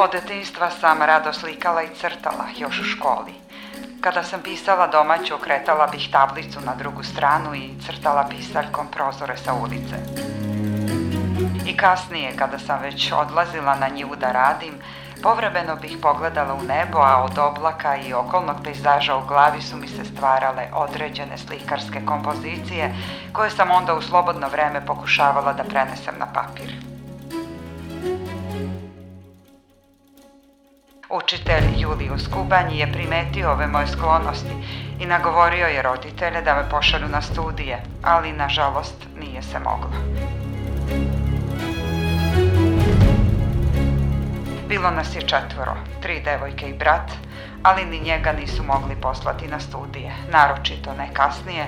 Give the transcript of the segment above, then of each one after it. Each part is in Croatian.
Od detinstva sam rado slikala i crtala, još u školi. Kada sam pisala domaću, okretala bih tablicu na drugu stranu i crtala pisaljkom prozore sa ulice. I kasnije, kada sam već odlazila na njivu da radim, povremeno bih pogledala u nebo, a od oblaka i okolnog pejzaža u glavi su mi se stvarale određene slikarske kompozicije, koje sam onda u slobodno vreme pokušavala da prenesem na papir. Učitelj Julijus Kubanj je primetio ove moje sklonosti i nagovorio je roditelje da me pošalju na studije, ali nažalost nije se moglo. Bilo nas je četvoro, tri devojke i brat, ali ni njega nisu mogli poslati na studije, naročito ne kasnije,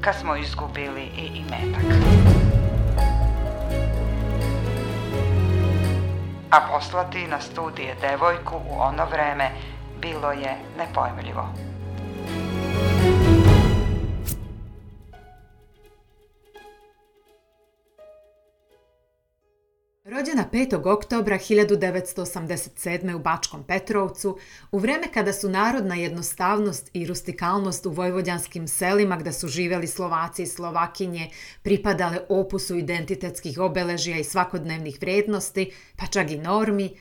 kad smo izgubili i imetak. A poslati na studije devojku u ono vreme bilo je nepojmljivo. Rođena 5. oktobra 1987. u Bačkom Petrovcu, u vreme kada su narodna jednostavnost i rustikalnost u vojvođanskim selima gdje su živjeli Slovaci i Slovakinje pripadale opusu identitetskih obeležija i svakodnevnih vrijednosti, pa čak i normi,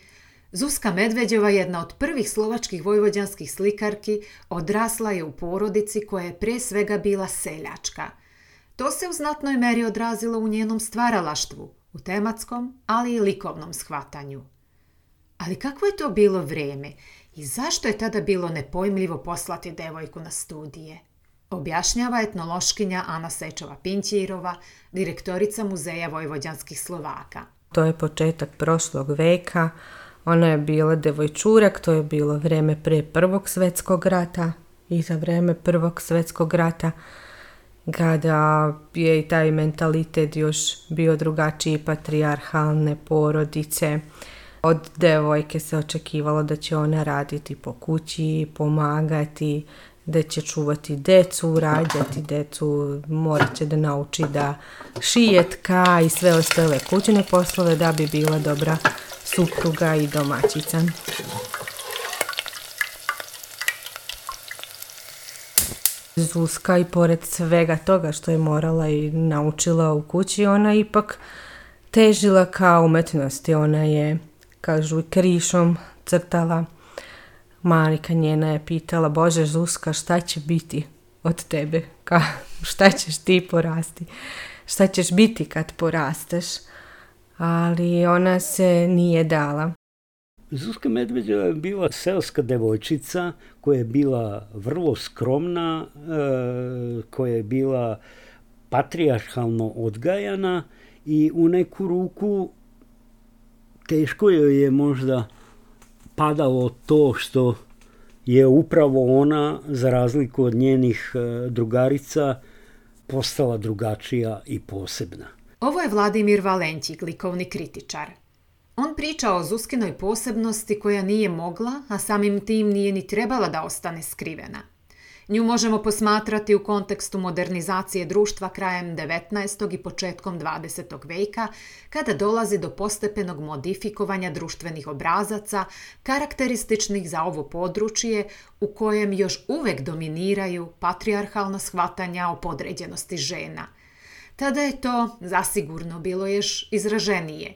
Zuzka Medveđeva, jedna od prvih slovačkih vojvođanskih slikarki, odrasla je u porodici koja je pre svega bila seljačka. To se u znatnoj meri odrazilo u njenom stvaralaštvu, u tematskom, ali i likovnom shvatanju. Ali kakvo je to bilo vrijeme i zašto je tada bilo nepojmljivo poslati devojku na studije? Objašnjava etnološkinja Ana Sečova Pinćirova, direktorica Muzeja Vojvođanskih Slovaka. To je početak prošlog veka, ona je bila devojčurak, to je bilo vrijeme pre prvog svetskog rata i za vrijeme prvog svetskog rata kada je i taj mentalitet još bio drugačiji, patrijarhalne porodice. Od devojke se očekivalo da će ona raditi po kući, pomagati, da će čuvati decu, rađati decu, morat će da nauči da šije tka i sve ostale kućne poslove da bi bila dobra supruga i domaćica. Zuzka i pored svega toga što je morala i naučila u kući, ona ipak težila ka umetnosti. Ona je, kažu, krišom crtala. Marika njena je pitala, Bože Zuzka, šta će biti od tebe? Ka, šta ćeš ti porasti? Šta ćeš biti kad porasteš? Ali ona se nije dala. Zuzka Medveđeva je bila selska devojčica koja je bila vrlo skromna, e, koja je bila patrijarhalno odgajana i u neku ruku teško joj je možda padalo to što je upravo ona, za razliku od njenih e, drugarica, postala drugačija i posebna. Ovo je Vladimir Valenćik, likovni kritičar. On priča o Zuskinoj posebnosti koja nije mogla, a samim tim nije ni trebala da ostane skrivena. Nju možemo posmatrati u kontekstu modernizacije društva krajem 19. i početkom 20. veka, kada dolazi do postepenog modifikovanja društvenih obrazaca, karakterističnih za ovo područje u kojem još uvek dominiraju patrijarhalna shvatanja o podređenosti žena. Tada je to zasigurno bilo još izraženije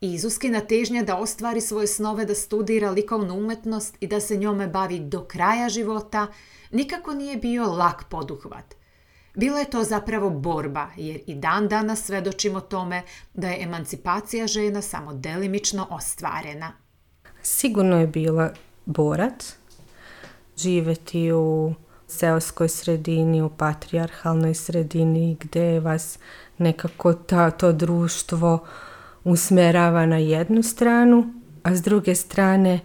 i Zuskina težnja da ostvari svoje snove da studira likovnu umetnost i da se njome bavi do kraja života nikako nije bio lak poduhvat. Bila je to zapravo borba, jer i dan danas svedočimo tome da je emancipacija žena samo delimično ostvarena. Sigurno je bila borac, živeti u seoskoj sredini, u patrijarhalnoj sredini gdje vas nekako ta, to društvo usmerava na jednu stranu, a s druge strane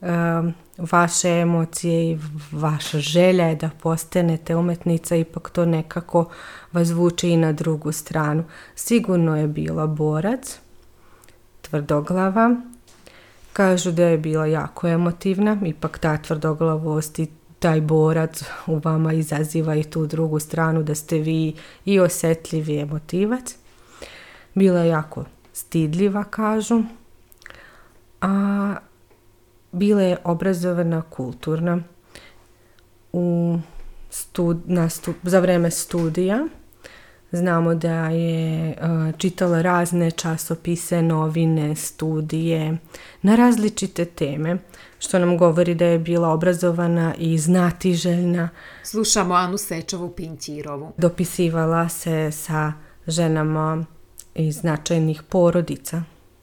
um, vaše emocije i vaša želja je da postanete umetnica, ipak to nekako vas vuče i na drugu stranu. Sigurno je bila borac, tvrdoglava, kažu da je bila jako emotivna, ipak ta tvrdoglavost i taj borac u vama izaziva i tu drugu stranu da ste vi i osjetljivi emotivac. Bila je jako stidljiva, kažu. A bila je obrazovana kulturna u na za vrijeme studija. Znamo da je uh, čitala razne časopise, novine, studije na različite teme, što nam govori da je bila obrazovana i znatiželjna. Slušamo Anu Sečovu Pintirovu. Dopisivala se sa ženama iz značajnih porodica,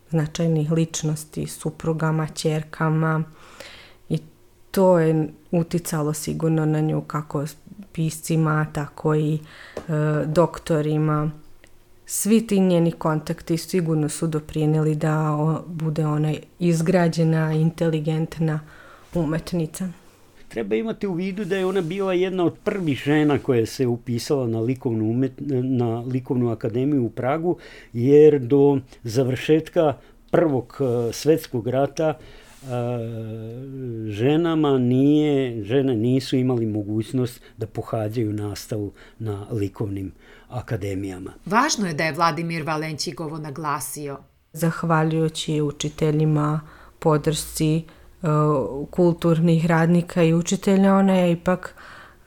značajnih ličnosti, suprugama, čerkama i to je uticalo sigurno na nju kako piscima, tako i e, doktorima. Svi ti njeni kontakti sigurno su doprinijeli da bude ona izgrađena, inteligentna umetnica. Treba imati u vidu da je ona bila jedna od prvih žena koja se upisala na likovnu, na likovnu akademiju u Pragu, jer do završetka prvog e, svjetskog rata e, ženama nije, žene nisu imali mogućnost da pohađaju nastavu na likovnim akademijama. Važno je da je Vladimir Valenćik ovo naglasio. Zahvaljujući učiteljima, podršci, kulturnih radnika i učitelja, ona je ipak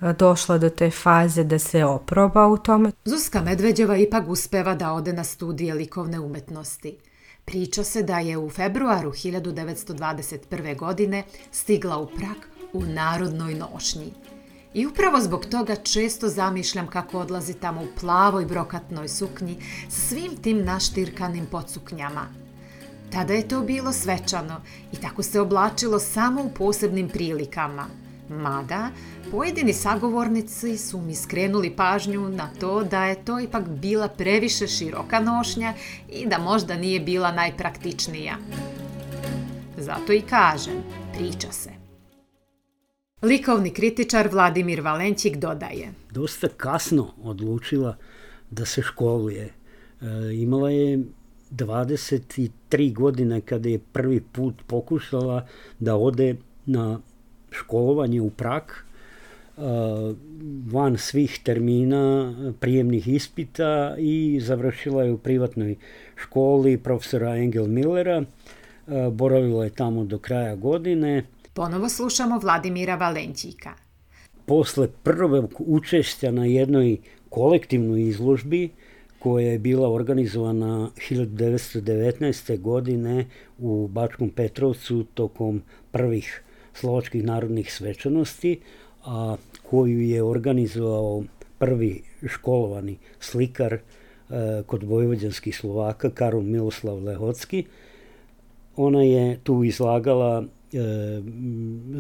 e, došla do te faze da se oproba u tome. Zuzka Medveđeva ipak uspeva da ode na studije likovne umetnosti. Priča se da je u februaru 1921. godine stigla u Prag u narodnoj nošnji. I upravo zbog toga često zamišljam kako odlazi tamo u plavoj brokatnoj suknji sa svim tim naštirkanim podsuknjama. Tada je to bilo svečano i tako se oblačilo samo u posebnim prilikama. Mada, pojedini sagovornici su mi skrenuli pažnju na to da je to ipak bila previše široka nošnja i da možda nije bila najpraktičnija. Zato i kažem, priča se. Likovni kritičar Vladimir Valenčik dodaje. Dosta kasno odlučila da se školuje. E, imala je 23 godine kada je prvi put pokušala da ode na školovanje u Prak uh, van svih termina prijemnih ispita i završila je u privatnoj školi profesora Engel Millera. Uh, boravila je tamo do kraja godine. Ponovo slušamo Vladimira Valenčika. Posle prvog učešća na jednoj kolektivnoj izložbi koja je bila organizovana 1919. godine u Bačkom Petrovcu tokom prvih slovačkih narodnih svečanosti, a koju je organizovao prvi školovani slikar e, kod vojvođanskih Slovaka, Karol Miloslav Lehocki. Ona je tu izlagala e,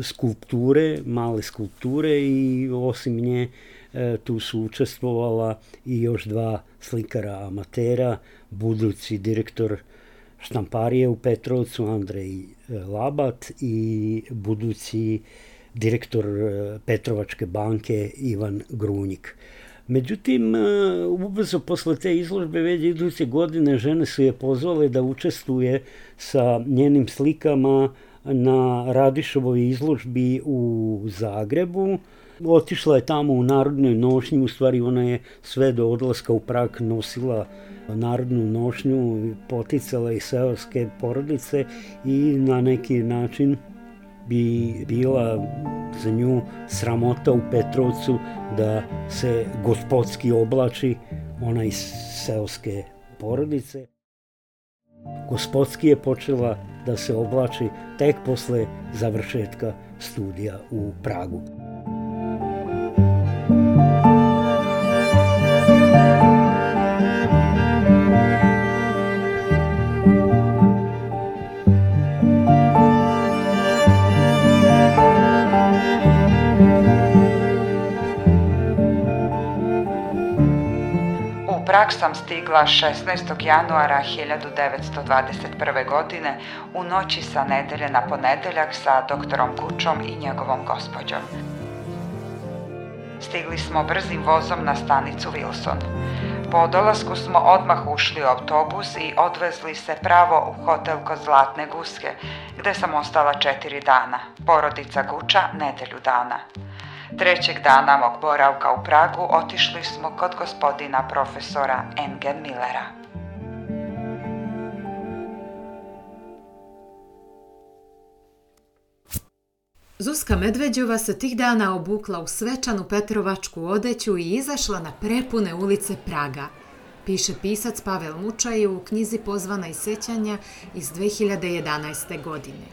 skulpture, male skulpture i osim nje tu su učestvovala i još dva slikara amatera, budući direktor štamparije u Petrovcu Andrej e, Labat i budući direktor e, Petrovačke banke Ivan Grunjik. Međutim, ubrzo posle te izložbe već iduće godine žene su je pozvale da učestvuje sa njenim slikama na Radišovoj izložbi u Zagrebu Otišla je tamo u narodnoj nošnji, u stvari ona je sve do odlaska u Prag nosila narodnu nošnju, poticala i seorske porodice i na neki način bi bila za nju sramota u Petrovcu da se gospodski oblači ona iz seoske porodice. Gospodski je počela da se oblači tek posle završetka studija u Pragu. Prag sam stigla 16. januara 1921. godine u noći sa nedelje na ponedeljak sa doktorom Kučom i njegovom gospođom. Stigli smo brzim vozom na stanicu Wilson. Po dolasku smo odmah ušli u autobus i odvezli se pravo u hotel kod Zlatne guske, gdje sam ostala četiri dana, porodica Guča nedelju dana. Trećeg dana mog boravka u Pragu otišli smo kod gospodina profesora Engen Millera. Zuzka Medveđova se tih dana obukla u svečanu Petrovačku odeću i izašla na prepune ulice Praga. Piše pisac Pavel Mučaj u knjizi Pozvana i sećanja iz 2011. godine.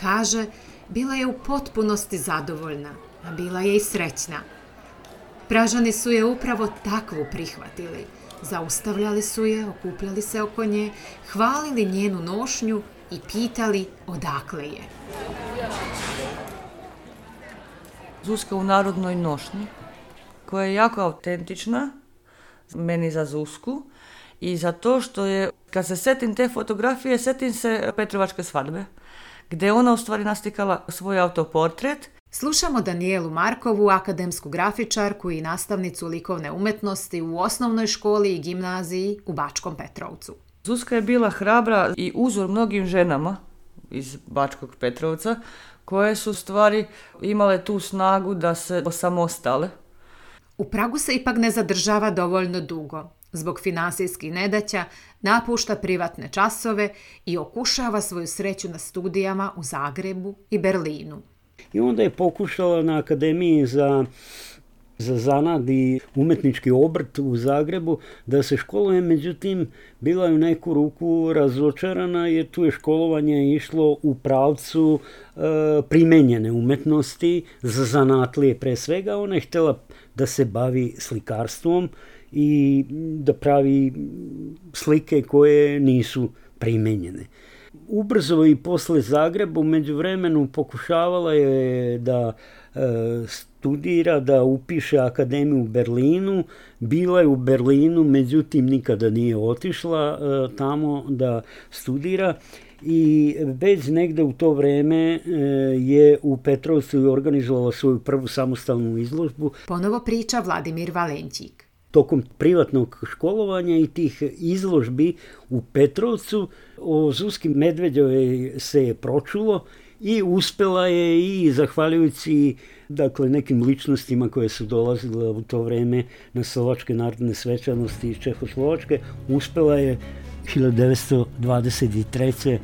Kaže, bila je u potpunosti zadovoljna, a bila je i srećna. Pražani su je upravo takvu prihvatili. Zaustavljali su je, okupljali se oko nje, hvalili njenu nošnju i pitali odakle je. Zuzka u narodnoj nošnji, koja je jako autentična, meni za Zusku, i za to što je, kad se setim te fotografije, setim se Petrovačke svadbe, gdje je ona u stvari nastikala svoj autoportret. Slušamo Danijelu Markovu, akademsku grafičarku i nastavnicu likovne umetnosti u osnovnoj školi i gimnaziji u Bačkom Petrovcu. Zuzka je bila hrabra i uzor mnogim ženama iz Bačkog Petrovca, koje su stvari imale tu snagu da se osamostale. U Pragu se ipak ne zadržava dovoljno dugo. Zbog finansijskih nedaća napušta privatne časove i okušava svoju sreću na studijama u Zagrebu i Berlinu. I onda je pokušala na Akademiji za za zanad i umetnički obrt u Zagrebu da se školuje, međutim bila je u neku ruku razočarana jer tu je školovanje išlo u pravcu e, primenjene umetnosti za zanatlije pre svega. Ona je htjela da se bavi slikarstvom i da pravi slike koje nisu primenjene. Ubrzo i posle Zagreba u međuvremenu pokušavala je da e, studira, da upiše akademiju u Berlinu. Bila je u Berlinu, međutim nikada nije otišla e, tamo da studira i već negde u to vreme e, je u Petrovcu organizovala svoju prvu samostalnu izložbu. Ponovo priča Vladimir Valenčik. Tokom privatnog školovanja i tih izložbi u Petrovcu o Zuski Medveđove se je pročulo i uspela je i zahvaljujući dakle nekim ličnostima koje su dolazile u to vreme na Slovačke narodne svečanosti iz Čehoslovačke, uspela je 1923.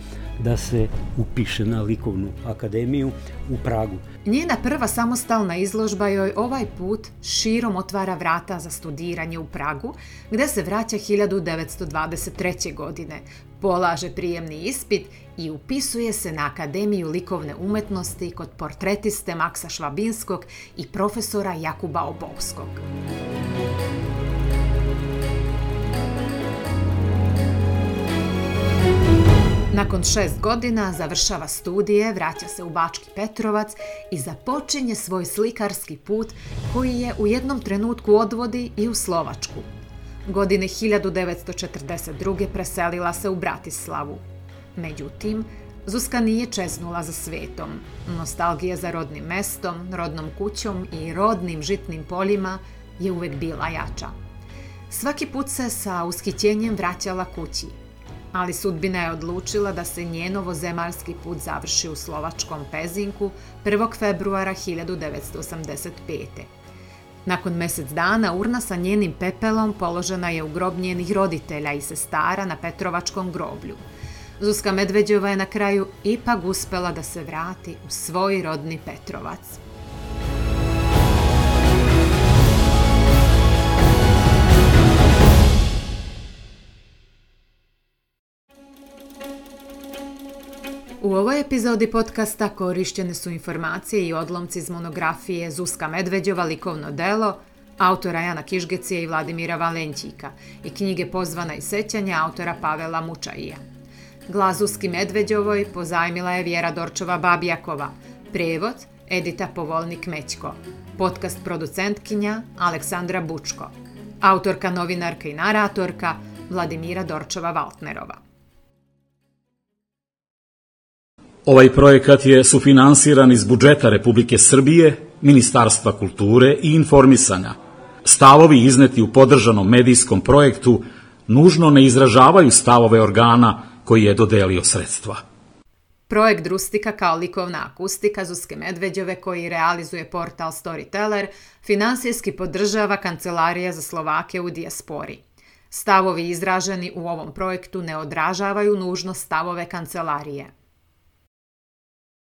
da se upiše na likovnu akademiju u Pragu. Njena prva samostalna izložba joj ovaj put širom otvara vrata za studiranje u Pragu, gdje se vraća 1923. godine, polaže prijemni ispit i upisuje se na Akademiju likovne umetnosti kod portretiste Maksa Švabinskog i profesora Jakuba Obovskog. Nakon šest godina završava studije, vraća se u Bački Petrovac i započinje svoj slikarski put koji je u jednom trenutku odvodi i u Slovačku. Godine 1942. preselila se u Bratislavu. Međutim, Zuzka nije čeznula za svetom. Nostalgija za rodnim mestom, rodnom kućom i rodnim žitnim poljima je uvek bila jača. Svaki put se sa ushićenjem vraćala kući, ali sudbina je odlučila da se njen zemaljski put završi u slovačkom Pezinku 1. februara 1985. Nakon mjesec dana urna sa njenim pepelom položena je u grob njenih roditelja i sestara na Petrovačkom groblju. Zuzka Medveđova je na kraju ipak uspela da se vrati u svoj rodni Petrovac. U ovoj epizodi podcasta korištene su informacije i odlomci iz monografije Zuska Medveđova likovno delo autora Jana Kižgecije i Vladimira Valenćika i knjige Pozvana i sećanja autora Pavela Mučaija. Glas Zuski Medveđovoj pozajmila je Vjera Dorčova Babjakova, prevod Edita Povolnik Mećko, podcast producentkinja Aleksandra Bučko, autorka, novinarka i naratorka Vladimira Dorčova Valtnerova. Ovaj projekat je sufinansiran iz budžeta Republike Srbije, Ministarstva kulture i informisanja. Stavovi izneti u podržanom medijskom projektu nužno ne izražavaju stavove organa koji je dodelio sredstva. Projekt Drustika kao likovna akustika Zuske Medveđove koji realizuje portal Storyteller finansijski podržava Kancelarija za Slovake u dijaspori. Stavovi izraženi u ovom projektu ne odražavaju nužno stavove kancelarije.